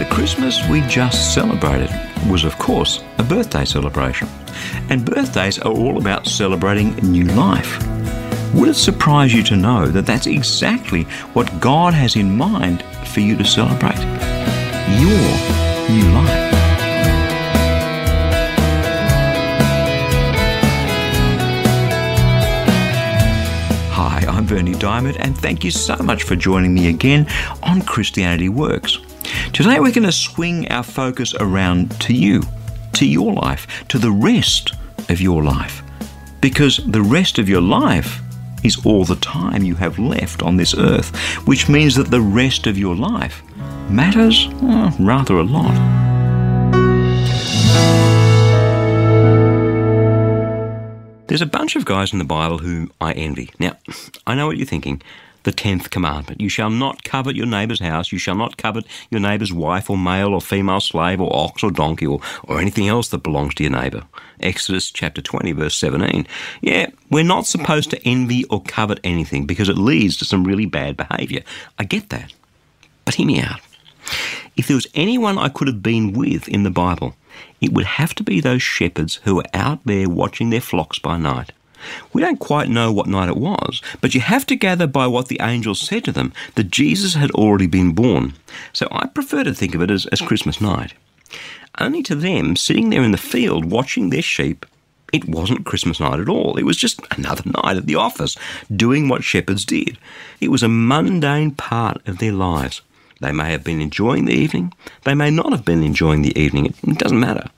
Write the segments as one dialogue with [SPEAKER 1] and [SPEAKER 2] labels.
[SPEAKER 1] The Christmas we just celebrated was, of course, a birthday celebration. And birthdays are all about celebrating new life. Would it surprise you to know that that's exactly what God has in mind for you to celebrate? Your new life. Hi, I'm Bernie Diamond, and thank you so much for joining me again on Christianity Works. Today we're going to swing our focus around to you, to your life, to the rest of your life. Because the rest of your life is all the time you have left on this earth, which means that the rest of your life matters well, rather a lot. There's a bunch of guys in the Bible whom I envy. Now, I know what you're thinking the tenth commandment. You shall not covet your neighbour's house. You shall not covet your neighbour's wife or male or female slave or ox or donkey or, or anything else that belongs to your neighbour. Exodus chapter 20 verse 17. Yeah, we're not supposed to envy or covet anything because it leads to some really bad behaviour. I get that. But hear me out. If there was anyone I could have been with in the Bible, it would have to be those shepherds who were out there watching their flocks by night. We don't quite know what night it was, but you have to gather by what the angels said to them that Jesus had already been born. So I prefer to think of it as, as Christmas night. Only to them, sitting there in the field watching their sheep, it wasn't Christmas night at all. It was just another night at the office, doing what shepherds did. It was a mundane part of their lives. They may have been enjoying the evening, they may not have been enjoying the evening, it doesn't matter.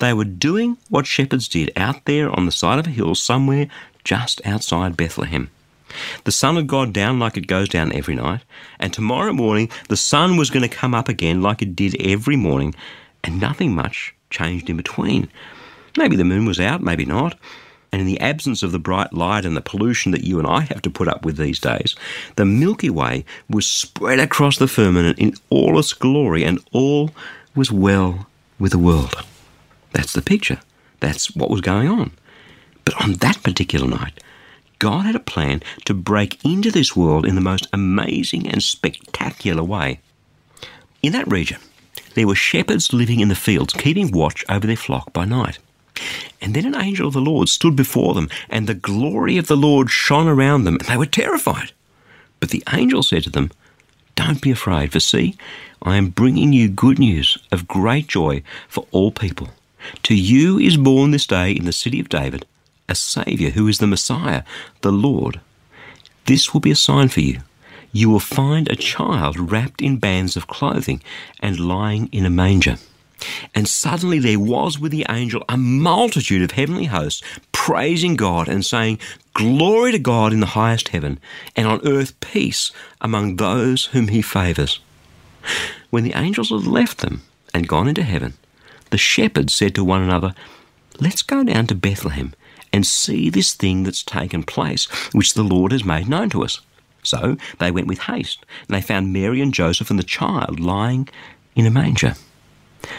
[SPEAKER 1] They were doing what shepherds did out there on the side of a hill somewhere just outside Bethlehem. The sun had gone down like it goes down every night, and tomorrow morning the sun was going to come up again like it did every morning, and nothing much changed in between. Maybe the moon was out, maybe not. And in the absence of the bright light and the pollution that you and I have to put up with these days, the Milky Way was spread across the firmament in all its glory, and all was well with the world. That's the picture. That's what was going on. But on that particular night, God had a plan to break into this world in the most amazing and spectacular way. In that region, there were shepherds living in the fields, keeping watch over their flock by night. And then an angel of the Lord stood before them, and the glory of the Lord shone around them, and they were terrified. But the angel said to them, Don't be afraid, for see, I am bringing you good news of great joy for all people. To you is born this day in the city of David a Saviour who is the Messiah, the Lord. This will be a sign for you. You will find a child wrapped in bands of clothing and lying in a manger. And suddenly there was with the angel a multitude of heavenly hosts praising God and saying, Glory to God in the highest heaven, and on earth peace among those whom he favours. When the angels had left them and gone into heaven, the shepherds said to one another, Let's go down to Bethlehem and see this thing that's taken place, which the Lord has made known to us. So they went with haste, and they found Mary and Joseph and the child lying in a manger.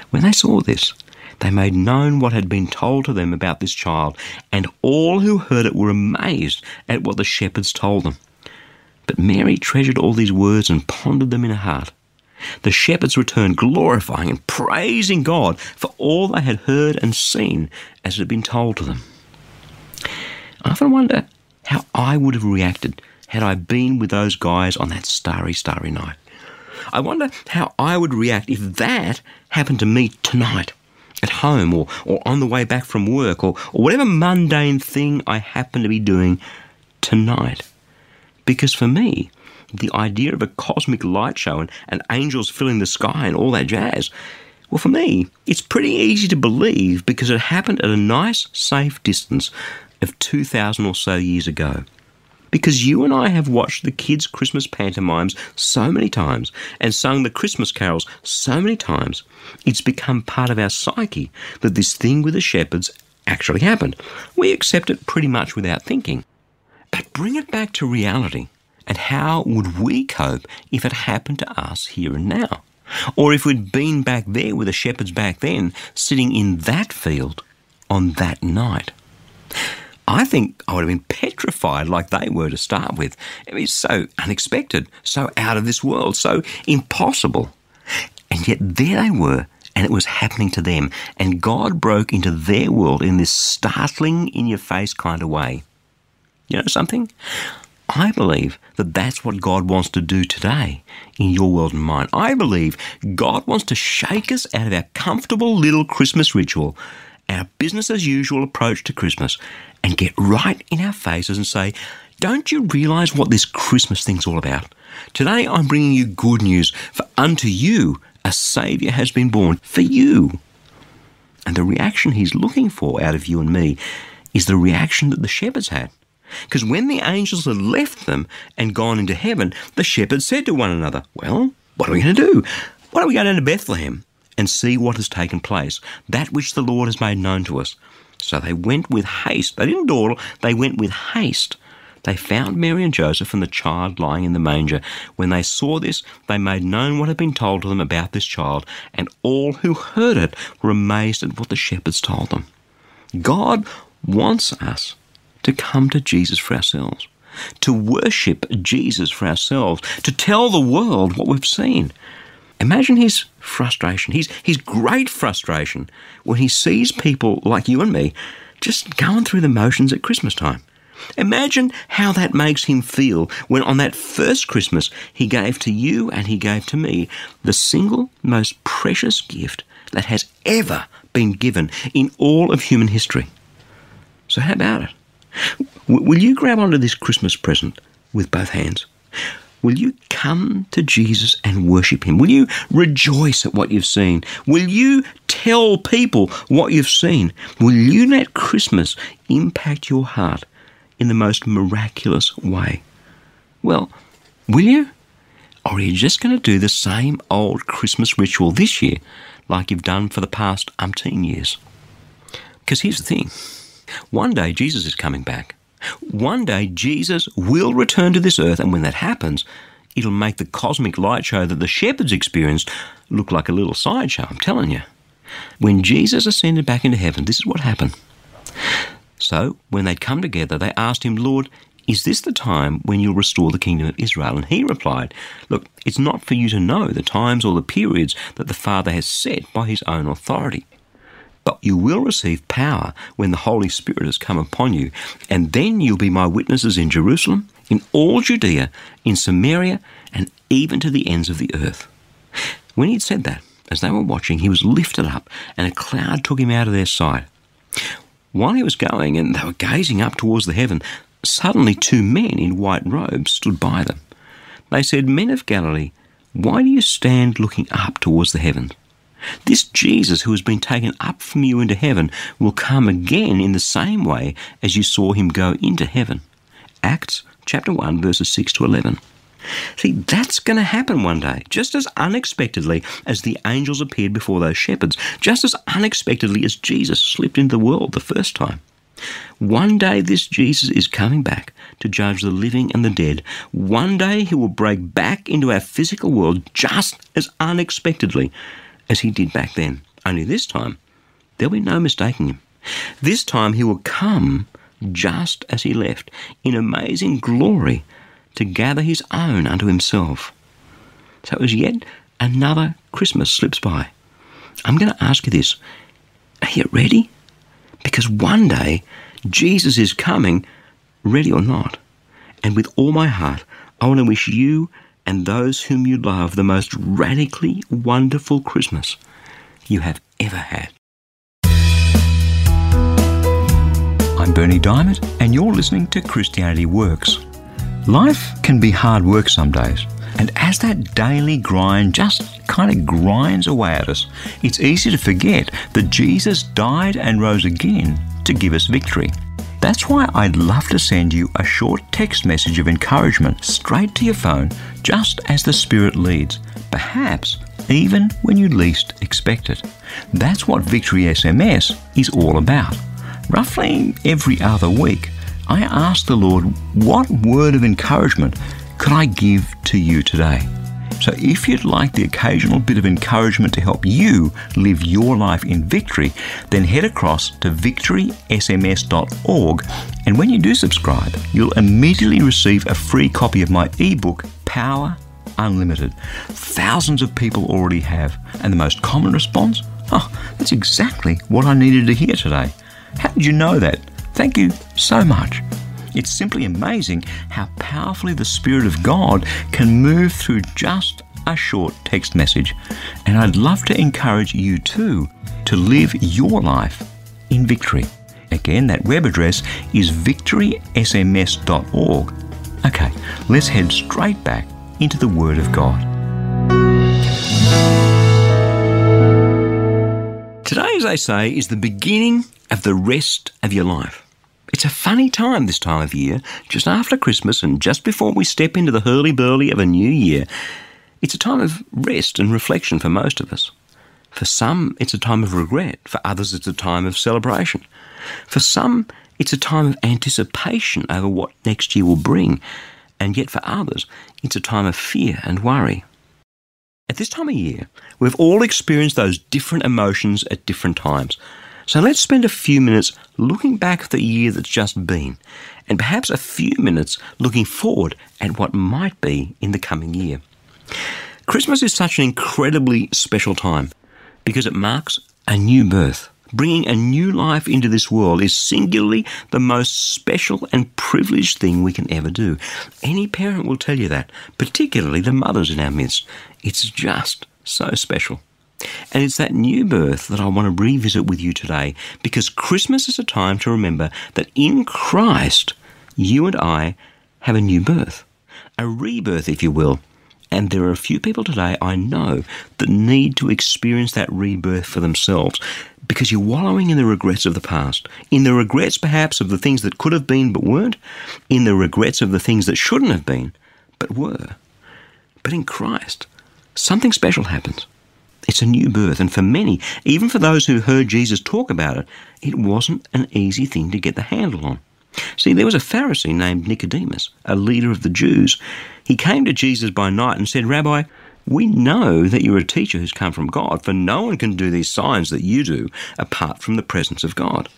[SPEAKER 1] When they saw this, they made known what had been told to them about this child, and all who heard it were amazed at what the shepherds told them. But Mary treasured all these words and pondered them in her heart. The shepherds returned, glorifying and praising God for all they had heard and seen as it had been told to them. I often wonder how I would have reacted had I been with those guys on that starry, starry night. I wonder how I would react if that happened to me tonight at home or, or on the way back from work or, or whatever mundane thing I happen to be doing tonight. Because for me, the idea of a cosmic light show and, and angels filling the sky and all that jazz, well, for me, it's pretty easy to believe because it happened at a nice, safe distance of 2,000 or so years ago. Because you and I have watched the kids' Christmas pantomimes so many times and sung the Christmas carols so many times, it's become part of our psyche that this thing with the shepherds actually happened. We accept it pretty much without thinking. But bring it back to reality. And how would we cope if it happened to us here and now? Or if we'd been back there with the shepherds back then, sitting in that field on that night? I think I would have been petrified like they were to start with. It was so unexpected, so out of this world, so impossible. And yet there they were, and it was happening to them. And God broke into their world in this startling, in your face kind of way. You know something? I believe that that's what God wants to do today in your world and mine. I believe God wants to shake us out of our comfortable little Christmas ritual, our business as usual approach to Christmas, and get right in our faces and say, Don't you realize what this Christmas thing's all about? Today I'm bringing you good news, for unto you a Saviour has been born, for you. And the reaction He's looking for out of you and me is the reaction that the shepherds had. Because when the angels had left them and gone into heaven, the shepherds said to one another, Well, what are we going to do? Why don't we go down to Bethlehem and see what has taken place, that which the Lord has made known to us? So they went with haste. They didn't dawdle, they went with haste. They found Mary and Joseph and the child lying in the manger. When they saw this, they made known what had been told to them about this child, and all who heard it were amazed at what the shepherds told them. God wants us to come to Jesus for ourselves, to worship Jesus for ourselves, to tell the world what we've seen. Imagine his frustration, his, his great frustration, when he sees people like you and me just going through the motions at Christmas time. Imagine how that makes him feel when on that first Christmas he gave to you and he gave to me the single most precious gift that has ever been given in all of human history. So, how about it? Will you grab onto this Christmas present with both hands? Will you come to Jesus and worship Him? Will you rejoice at what you've seen? Will you tell people what you've seen? Will you let Christmas impact your heart in the most miraculous way? Well, will you? Or are you just going to do the same old Christmas ritual this year like you've done for the past umpteen years? Because here's the thing one day Jesus is coming back. One day Jesus will return to this earth, and when that happens, it'll make the cosmic light show that the shepherds experienced look like a little sideshow, I'm telling you. When Jesus ascended back into heaven, this is what happened. So, when they'd come together, they asked him, Lord, is this the time when you'll restore the kingdom of Israel? And he replied, Look, it's not for you to know the times or the periods that the Father has set by his own authority. But you will receive power when the Holy Spirit has come upon you, and then you'll be my witnesses in Jerusalem, in all Judea, in Samaria, and even to the ends of the earth. When he'd said that, as they were watching, he was lifted up, and a cloud took him out of their sight. While he was going, and they were gazing up towards the heaven, suddenly two men in white robes stood by them. They said, Men of Galilee, why do you stand looking up towards the heavens? This Jesus who has been taken up from you into heaven will come again in the same way as you saw him go into heaven. Acts chapter 1 verses 6 to 11. See, that's going to happen one day, just as unexpectedly as the angels appeared before those shepherds, just as unexpectedly as Jesus slipped into the world the first time. One day this Jesus is coming back to judge the living and the dead. One day he will break back into our physical world just as unexpectedly as he did back then. Only this time, there'll be no mistaking him. This time he will come just as he left, in amazing glory, to gather his own unto himself. So as yet another Christmas slips by. I'm going to ask you this Are you ready? Because one day Jesus is coming, ready or not. And with all my heart, I want to wish you and those whom you love the most radically wonderful Christmas you have ever had. I'm Bernie Diamond, and you're listening to Christianity Works. Life can be hard work some days, and as that daily grind just kind of grinds away at us, it's easy to forget that Jesus died and rose again to give us victory. That's why I'd love to send you a short text message of encouragement straight to your phone, just as the Spirit leads, perhaps even when you least expect it. That's what Victory SMS is all about. Roughly every other week, I ask the Lord, what word of encouragement could I give to you today? So, if you'd like the occasional bit of encouragement to help you live your life in victory, then head across to victorysms.org. And when you do subscribe, you'll immediately receive a free copy of my ebook, Power Unlimited. Thousands of people already have. And the most common response? Oh, that's exactly what I needed to hear today. How did you know that? Thank you so much. It's simply amazing how powerfully the Spirit of God can move through just a short text message. And I'd love to encourage you too to live your life in victory. Again, that web address is victorysms.org. Okay, let's head straight back into the Word of God. Today, as I say, is the beginning of the rest of your life. It's a funny time this time of year, just after Christmas and just before we step into the hurly-burly of a new year. It's a time of rest and reflection for most of us. For some, it's a time of regret. For others, it's a time of celebration. For some, it's a time of anticipation over what next year will bring. And yet for others, it's a time of fear and worry. At this time of year, we've all experienced those different emotions at different times. So let's spend a few minutes looking back at the year that's just been, and perhaps a few minutes looking forward at what might be in the coming year. Christmas is such an incredibly special time because it marks a new birth. Bringing a new life into this world is singularly the most special and privileged thing we can ever do. Any parent will tell you that, particularly the mothers in our midst. It's just so special. And it's that new birth that I want to revisit with you today because Christmas is a time to remember that in Christ, you and I have a new birth, a rebirth, if you will. And there are a few people today I know that need to experience that rebirth for themselves because you're wallowing in the regrets of the past, in the regrets perhaps of the things that could have been but weren't, in the regrets of the things that shouldn't have been but were. But in Christ, something special happens. It's a new birth, and for many, even for those who heard Jesus talk about it, it wasn't an easy thing to get the handle on. See, there was a Pharisee named Nicodemus, a leader of the Jews. He came to Jesus by night and said, Rabbi, we know that you're a teacher who's come from God, for no one can do these signs that you do apart from the presence of God.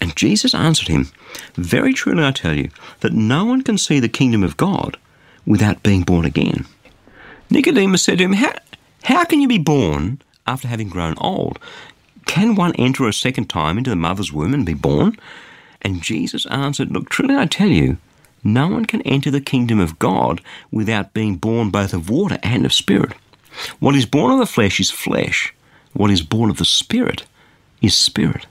[SPEAKER 1] And Jesus answered him, Very truly I tell you, that no one can see the kingdom of God without being born again. Nicodemus said to him, How, how can you be born after having grown old? Can one enter a second time into the mother's womb and be born? And Jesus answered, Look, truly I tell you, no one can enter the kingdom of God without being born both of water and of spirit. What is born of the flesh is flesh, what is born of the spirit is spirit.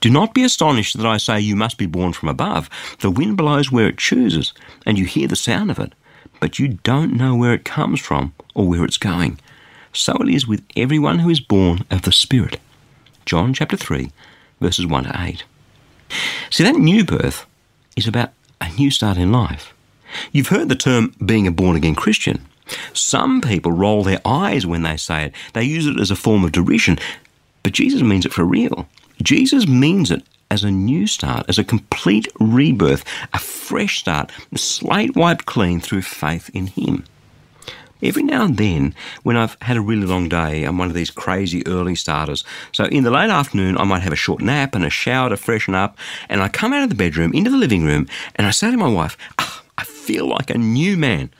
[SPEAKER 1] Do not be astonished that I say you must be born from above. The wind blows where it chooses, and you hear the sound of it, but you don't know where it comes from or where it's going so it is with everyone who is born of the Spirit. John chapter 3, verses 1 to 8. See, that new birth is about a new start in life. You've heard the term being a born again Christian. Some people roll their eyes when they say it, they use it as a form of derision, but Jesus means it for real. Jesus means it as a new start, as a complete rebirth, a fresh start, a slate wiped clean through faith in Him. Every now and then, when I've had a really long day, I'm one of these crazy early starters. So in the late afternoon, I might have a short nap and a shower to freshen up, and I come out of the bedroom into the living room, and I say to my wife, oh, I feel like a new man.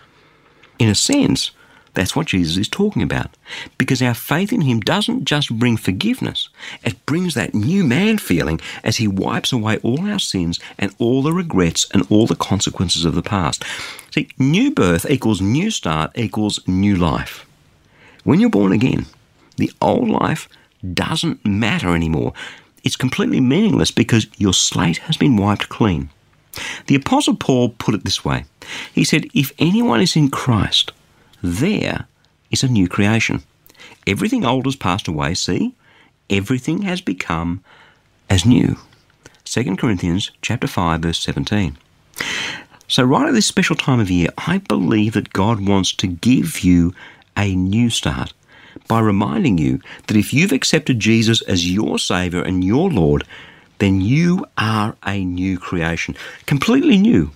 [SPEAKER 1] In a sense, that's what Jesus is talking about. Because our faith in Him doesn't just bring forgiveness, it brings that new man feeling as He wipes away all our sins and all the regrets and all the consequences of the past. See, new birth equals new start equals new life. When you're born again, the old life doesn't matter anymore. It's completely meaningless because your slate has been wiped clean. The Apostle Paul put it this way He said, If anyone is in Christ, there is a new creation. Everything old has passed away, see? Everything has become as new. 2 Corinthians chapter 5 verse 17. So right at this special time of year, I believe that God wants to give you a new start by reminding you that if you've accepted Jesus as your savior and your Lord, then you are a new creation, completely new.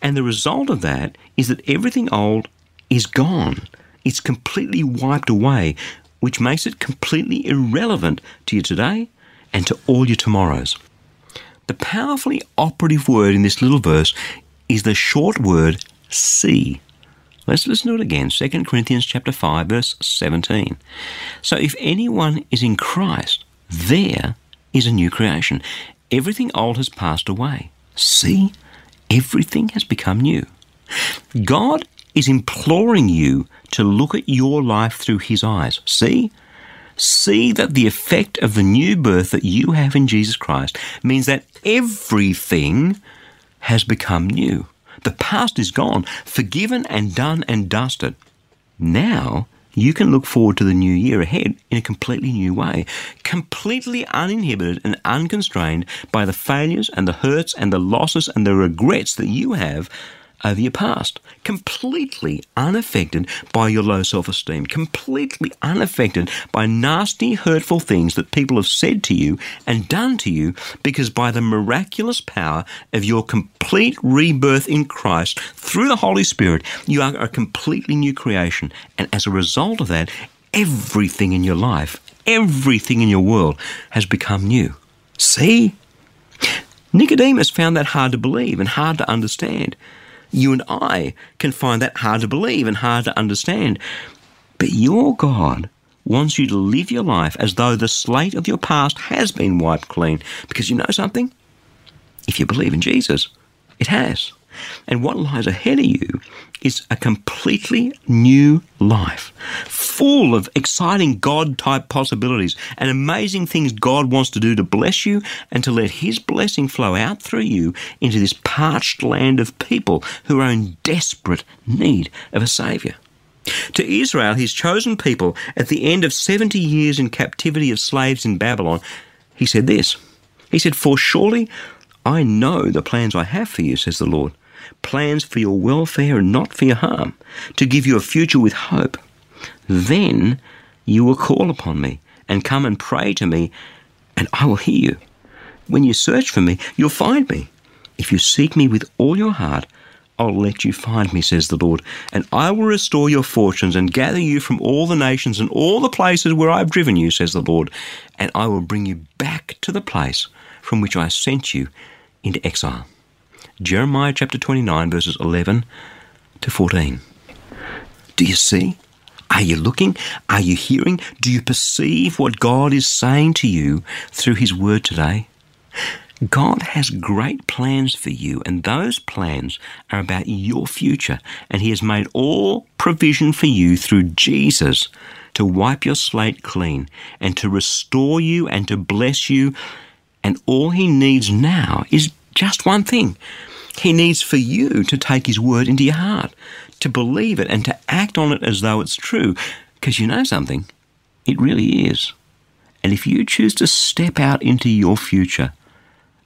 [SPEAKER 1] And the result of that is that everything old is gone. It's completely wiped away, which makes it completely irrelevant to you today and to all your tomorrows. The powerfully operative word in this little verse is the short word see. Let's listen to it again. 2 Corinthians chapter 5 verse 17. So if anyone is in Christ, there is a new creation. Everything old has passed away. See, everything has become new. God is imploring you to look at your life through his eyes. See? See that the effect of the new birth that you have in Jesus Christ means that everything has become new. The past is gone, forgiven and done and dusted. Now you can look forward to the new year ahead in a completely new way, completely uninhibited and unconstrained by the failures and the hurts and the losses and the regrets that you have over your past, completely unaffected by your low self esteem, completely unaffected by nasty, hurtful things that people have said to you and done to you, because by the miraculous power of your complete rebirth in Christ through the Holy Spirit, you are a completely new creation. And as a result of that, everything in your life, everything in your world has become new. See? Nicodemus found that hard to believe and hard to understand you and I can find that hard to believe and hard to understand. But your God wants you to live your life as though the slate of your past has been wiped clean. Because you know something? If you believe in Jesus, it has. And what lies ahead of you is a completely new life, full of exciting God type possibilities and amazing things God wants to do to bless you and to let His blessing flow out through you into this parched land of people who are in desperate need of a Saviour. To Israel, his chosen people, at the end of 70 years in captivity of slaves in Babylon, he said this He said, For surely I know the plans I have for you, says the Lord plans for your welfare and not for your harm, to give you a future with hope. Then you will call upon me and come and pray to me, and I will hear you. When you search for me, you'll find me. If you seek me with all your heart, I'll let you find me, says the Lord, and I will restore your fortunes and gather you from all the nations and all the places where I've driven you, says the Lord, and I will bring you back to the place from which I sent you into exile. Jeremiah chapter 29, verses 11 to 14. Do you see? Are you looking? Are you hearing? Do you perceive what God is saying to you through His Word today? God has great plans for you, and those plans are about your future. And He has made all provision for you through Jesus to wipe your slate clean and to restore you and to bless you. And all He needs now is just one thing. He needs for you to take His word into your heart, to believe it, and to act on it as though it's true. Because you know something? It really is. And if you choose to step out into your future,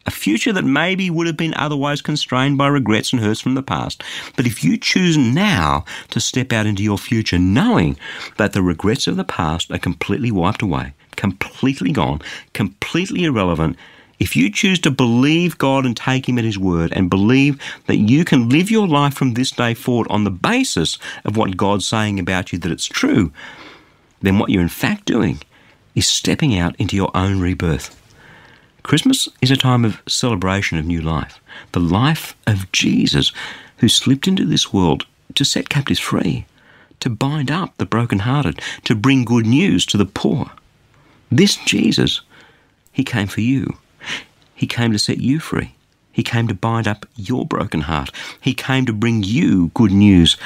[SPEAKER 1] a future that maybe would have been otherwise constrained by regrets and hurts from the past. But if you choose now to step out into your future knowing that the regrets of the past are completely wiped away, completely gone, completely irrelevant, if you choose to believe God and take Him at His word and believe that you can live your life from this day forward on the basis of what God's saying about you that it's true, then what you're in fact doing is stepping out into your own rebirth. Christmas is a time of celebration of new life, the life of Jesus who slipped into this world to set captives free, to bind up the brokenhearted, to bring good news to the poor. This Jesus, He came for you. He came to set you free. He came to bind up your broken heart. He came to bring you good news.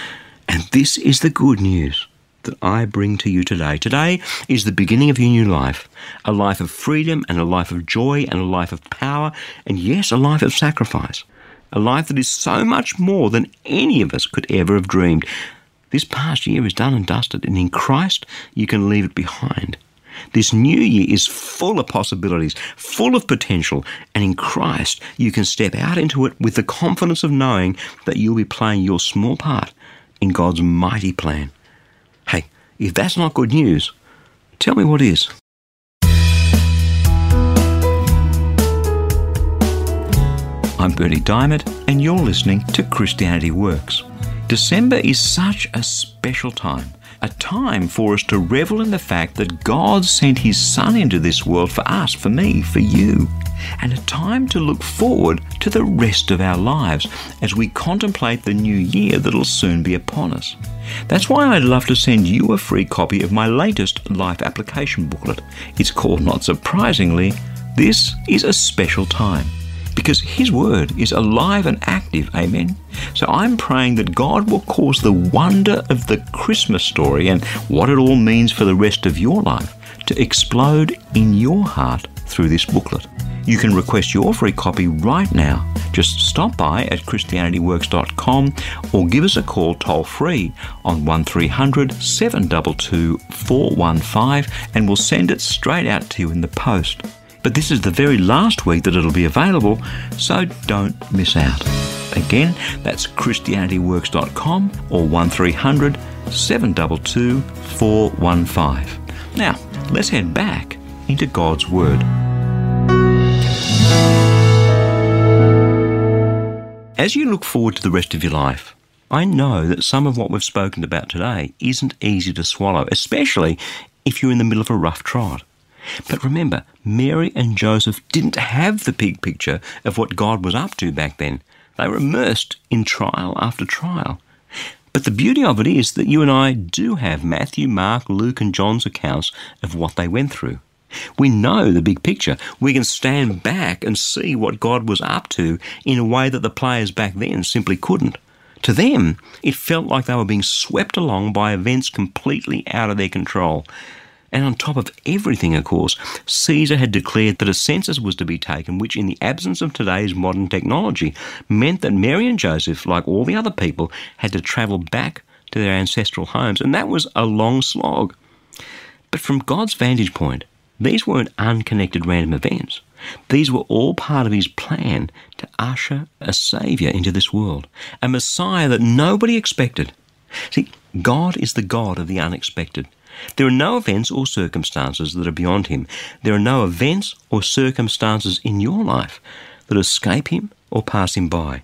[SPEAKER 1] And this is the good news that I bring to you today. Today is the beginning of your new life a life of freedom and a life of joy and a life of power, and yes, a life of sacrifice. A life that is so much more than any of us could ever have dreamed. This past year is done and dusted, and in Christ you can leave it behind. This new year is full of possibilities, full of potential, and in Christ you can step out into it with the confidence of knowing that you'll be playing your small part in God's mighty plan. Hey, if that's not good news, tell me what is. I'm Bernie Diamond, and you're listening to Christianity Works. December is such a special time, a time for us to revel in the fact that God sent His Son into this world for us, for me, for you, and a time to look forward to the rest of our lives as we contemplate the new year that'll soon be upon us. That's why I'd love to send you a free copy of my latest life application booklet. It's called, not surprisingly, This is a Special Time because His Word is alive and active. Amen. So I'm praying that God will cause the wonder of the Christmas story and what it all means for the rest of your life to explode in your heart through this booklet. You can request your free copy right now. Just stop by at ChristianityWorks.com or give us a call toll free on 1300 722 415 and we'll send it straight out to you in the post. But this is the very last week that it'll be available, so don't miss out. Again, that's ChristianityWorks.com or 1300 722 415. Now, let's head back into God's Word. As you look forward to the rest of your life, I know that some of what we've spoken about today isn't easy to swallow, especially if you're in the middle of a rough trot. But remember, Mary and Joseph didn't have the big picture of what God was up to back then. They were immersed in trial after trial. But the beauty of it is that you and I do have Matthew, Mark, Luke, and John's accounts of what they went through. We know the big picture. We can stand back and see what God was up to in a way that the players back then simply couldn't. To them, it felt like they were being swept along by events completely out of their control. And on top of everything, of course, Caesar had declared that a census was to be taken, which, in the absence of today's modern technology, meant that Mary and Joseph, like all the other people, had to travel back to their ancestral homes, and that was a long slog. But from God's vantage point, these weren't unconnected random events. These were all part of his plan to usher a Saviour into this world, a Messiah that nobody expected. See, God is the God of the unexpected. There are no events or circumstances that are beyond him. There are no events or circumstances in your life that escape him or pass him by.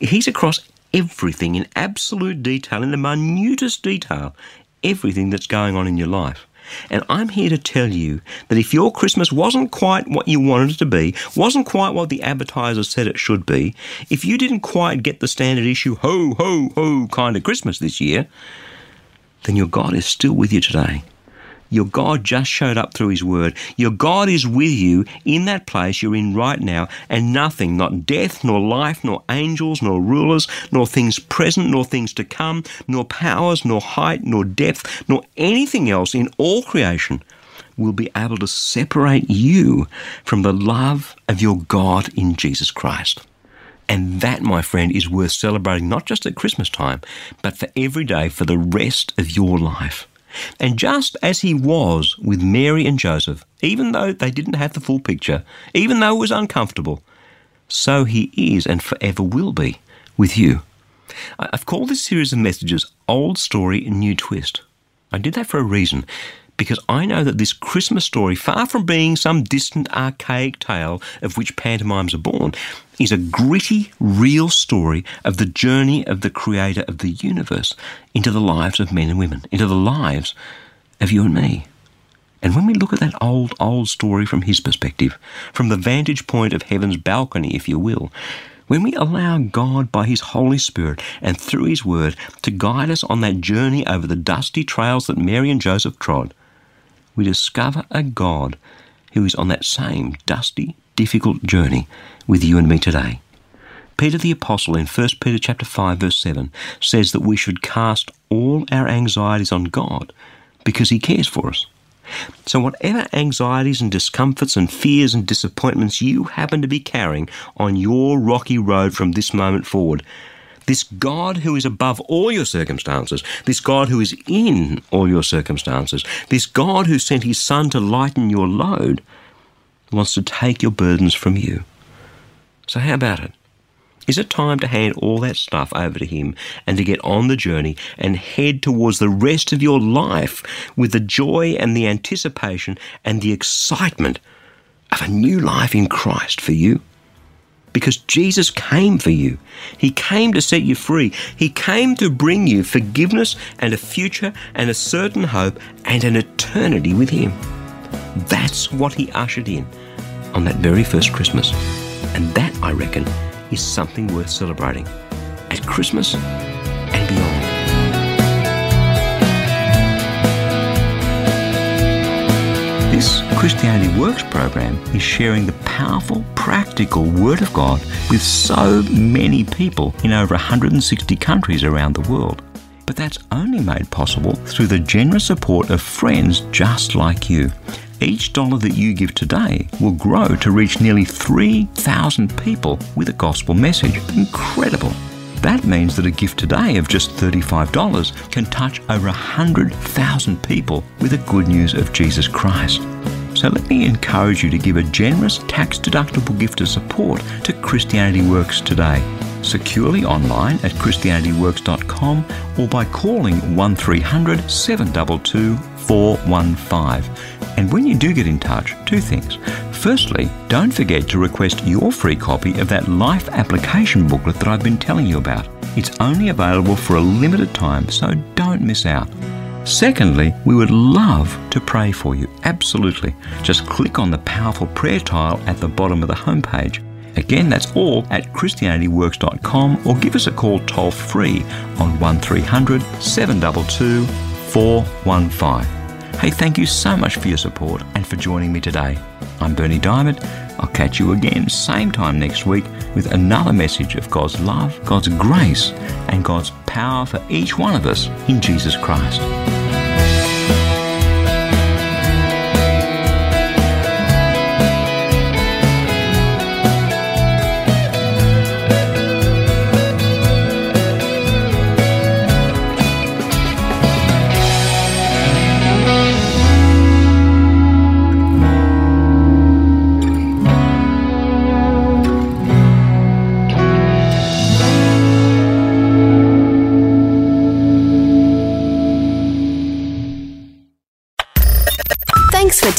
[SPEAKER 1] He's across everything in absolute detail, in the minutest detail, everything that's going on in your life. And I'm here to tell you that if your Christmas wasn't quite what you wanted it to be, wasn't quite what the advertiser said it should be, if you didn't quite get the standard issue ho, ho, ho kind of Christmas this year, then your God is still with you today. Your God just showed up through His Word. Your God is with you in that place you're in right now, and nothing, not death, nor life, nor angels, nor rulers, nor things present, nor things to come, nor powers, nor height, nor depth, nor anything else in all creation will be able to separate you from the love of your God in Jesus Christ. And that, my friend, is worth celebrating not just at Christmas time, but for every day for the rest of your life. And just as he was with Mary and Joseph, even though they didn't have the full picture, even though it was uncomfortable, so he is and forever will be with you. I've called this series of messages Old Story, New Twist. I did that for a reason because I know that this Christmas story, far from being some distant archaic tale of which pantomimes are born, is a gritty, real story of the journey of the creator of the universe into the lives of men and women, into the lives of you and me. And when we look at that old, old story from his perspective, from the vantage point of heaven's balcony, if you will, when we allow God by His Holy Spirit and through His Word to guide us on that journey over the dusty trails that Mary and Joseph trod, we discover a God who is on that same dusty, difficult journey with you and me today. Peter the Apostle in 1 Peter chapter 5 verse 7 says that we should cast all our anxieties on God because he cares for us. So whatever anxieties and discomforts and fears and disappointments you happen to be carrying on your rocky road from this moment forward, This God who is above all your circumstances, this God who is in all your circumstances, this God who sent his Son to lighten your load, wants to take your burdens from you. So, how about it? Is it time to hand all that stuff over to Him and to get on the journey and head towards the rest of your life with the joy and the anticipation and the excitement of a new life in Christ for you? Because Jesus came for you. He came to set you free. He came to bring you forgiveness and a future and a certain hope and an eternity with Him. That's what He ushered in on that very first Christmas. And that, I reckon, is something worth celebrating at Christmas Christianity Works program is sharing the powerful, practical Word of God with so many people in over 160 countries around the world. But that's only made possible through the generous support of friends just like you. Each dollar that you give today will grow to reach nearly 3,000 people with a gospel message. Incredible! That means that a gift today of just $35 can touch over 100,000 people with the good news of Jesus Christ. So let me encourage you to give a generous tax deductible gift of support to Christianity Works today. Securely online at ChristianityWorks.com or by calling 1300 722 415. And when you do get in touch, two things. Firstly, don't forget to request your free copy of that life application booklet that I've been telling you about. It's only available for a limited time, so don't miss out. Secondly, we would love to pray for you. Absolutely. Just click on the powerful prayer tile at the bottom of the homepage. Again, that's all at ChristianityWorks.com or give us a call toll free on 1300 722 415. Hey, thank you so much for your support and for joining me today. I'm Bernie Diamond. I'll catch you again same time next week with another message of God's love, God's grace, and God's power for each one of us in Jesus Christ.